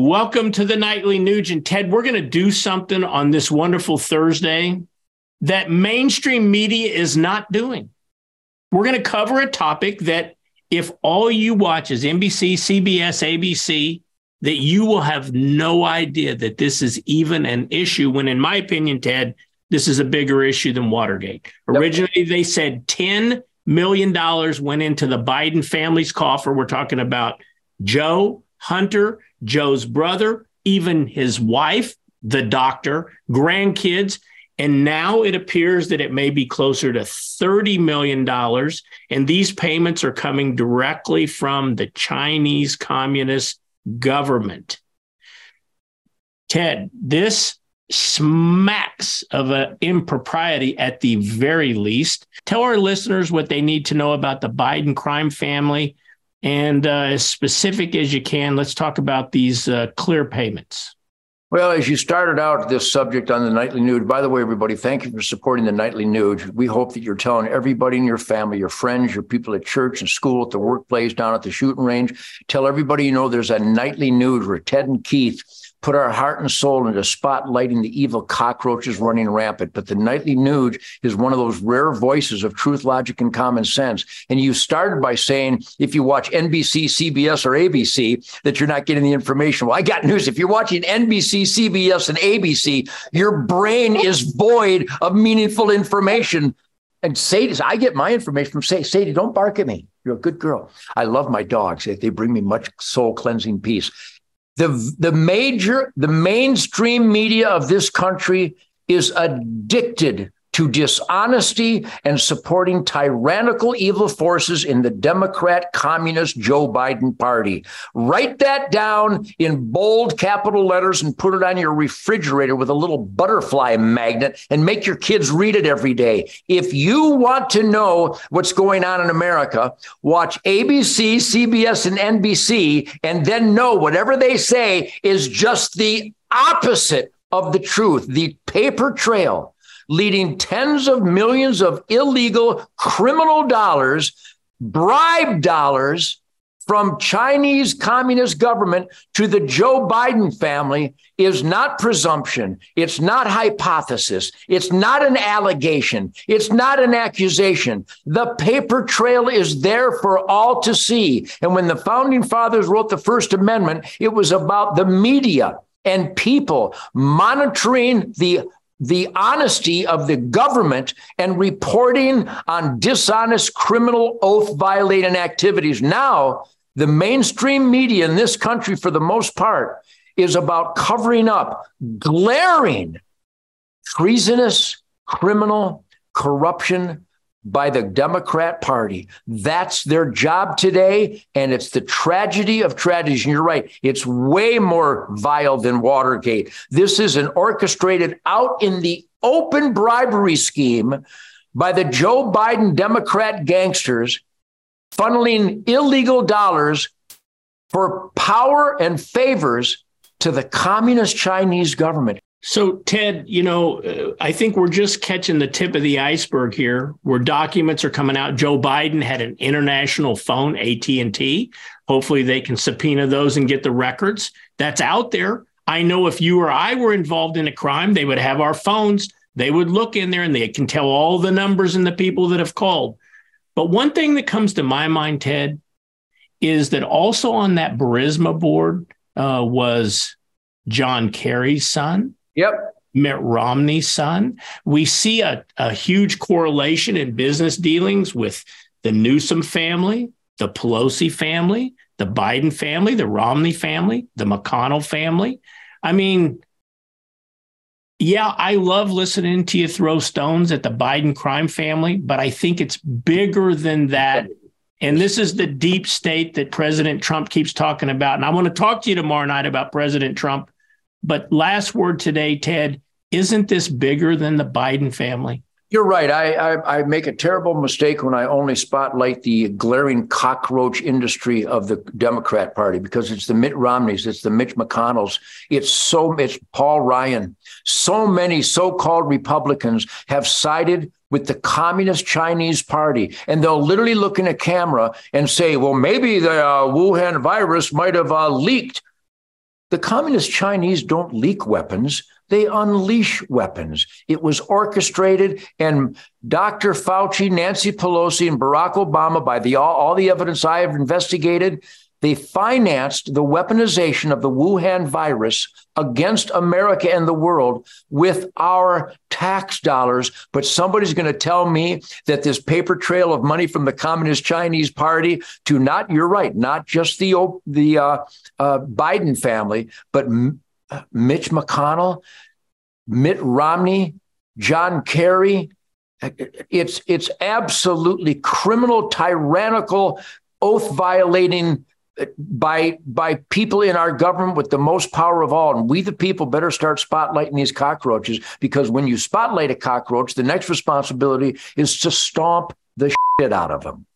Welcome to the Nightly Nuge. Ted, we're going to do something on this wonderful Thursday that mainstream media is not doing. We're going to cover a topic that if all you watch is NBC, CBS, ABC, that you will have no idea that this is even an issue when in my opinion Ted, this is a bigger issue than Watergate. Originally they said 10 million dollars went into the Biden family's coffer. We're talking about Joe, Hunter, Joe's brother, even his wife, the doctor, grandkids. And now it appears that it may be closer to $30 million. And these payments are coming directly from the Chinese Communist government. Ted, this smacks of an impropriety at the very least. Tell our listeners what they need to know about the Biden crime family and uh, as specific as you can, let's talk about these uh, clear payments. Well, as you started out this subject on the Nightly Nuge, by the way, everybody, thank you for supporting the Nightly Nuge. We hope that you're telling everybody in your family, your friends, your people at church and school, at the workplace, down at the shooting range, tell everybody you know there's a Nightly Nuge where Ted and Keith put our heart and soul into spotlighting the evil cockroaches running rampant. But the nightly nuge is one of those rare voices of truth, logic, and common sense. And you started by saying if you watch NBC, CBS, or ABC, that you're not getting the information. Well, I got news. If you're watching NBC, CBS, and ABC, your brain is void of meaningful information. And Sadie, I get my information from Sadie. Sadie, don't bark at me. You're a good girl. I love my dogs. They bring me much soul cleansing peace the the major the mainstream media of this country is addicted to dishonesty and supporting tyrannical evil forces in the Democrat Communist Joe Biden party. Write that down in bold capital letters and put it on your refrigerator with a little butterfly magnet and make your kids read it every day. If you want to know what's going on in America, watch ABC, CBS, and NBC, and then know whatever they say is just the opposite of the truth, the paper trail leading tens of millions of illegal criminal dollars, bribe dollars from Chinese communist government to the Joe Biden family is not presumption. It's not hypothesis. It's not an allegation. It's not an accusation. The paper trail is there for all to see. And when the founding fathers wrote the First Amendment, it was about the media and people monitoring the the honesty of the government and reporting on dishonest criminal oath violating activities. Now, the mainstream media in this country, for the most part, is about covering up glaring treasonous criminal corruption by the Democrat Party. That's their job today. And it's the tragedy of tragedies. And you're right, it's way more vile than Watergate. This is an orchestrated out in the open bribery scheme by the Joe Biden Democrat gangsters funneling illegal dollars for power and favors to the communist Chinese government. So, Ted, you know, uh, I think we're just catching the tip of the iceberg here, where documents are coming out. Joe Biden had an international phone, AT and T. Hopefully, they can subpoena those and get the records. That's out there. I know if you or I were involved in a crime, they would have our phones. They would look in there and they can tell all the numbers and the people that have called. But one thing that comes to my mind, Ted, is that also on that Burisma board uh, was John Kerry's son Yep. Mitt Romney's son. We see a, a huge correlation in business dealings with the Newsom family, the Pelosi family, the Biden family, the Romney family, the McConnell family. I mean, yeah, I love listening to you throw stones at the Biden crime family, but I think it's bigger than that. And this is the deep state that President Trump keeps talking about. And I want to talk to you tomorrow night about President Trump but last word today, Ted, isn't this bigger than the Biden family? You're right. I, I, I make a terrible mistake when I only spotlight the glaring cockroach industry of the Democrat Party because it's the Mitt Romneys, it's the Mitch McConnells, it's so it's Paul Ryan. So many so-called Republicans have sided with the Communist Chinese Party, and they'll literally look in a camera and say, "Well, maybe the uh, Wuhan virus might have uh, leaked The communist Chinese don't leak weapons, they unleash weapons. It was orchestrated, and Dr. Fauci, Nancy Pelosi, and Barack Obama, by the all, all the evidence I have investigated, they financed the weaponization of the Wuhan virus against America and the world with our tax dollars. But somebody's going to tell me that this paper trail of money from the Communist Chinese Party to not, you're right, not just the, the uh, uh, Biden family, but M- Mitch McConnell, Mitt Romney, John Kerry, it's it's absolutely criminal, tyrannical, oath violating by by people in our government with the most power of all. And we, the people, better start spotlighting these cockroaches because when you spotlight a cockroach, the next responsibility is to stomp the shit out of them.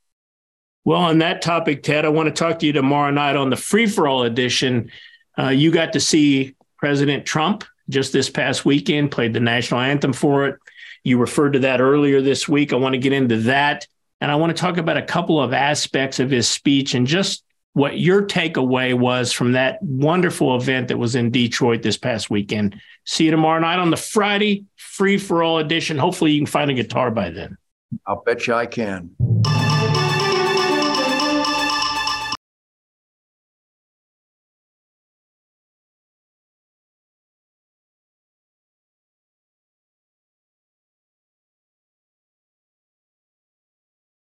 Well, on that topic, Ted, I want to talk to you tomorrow night on the free for all edition. Uh, you got to see President Trump just this past weekend, played the national anthem for it. You referred to that earlier this week. I want to get into that. And I want to talk about a couple of aspects of his speech and just what your takeaway was from that wonderful event that was in Detroit this past weekend. See you tomorrow night on the Friday free for all edition. Hopefully, you can find a guitar by then. I'll bet you I can.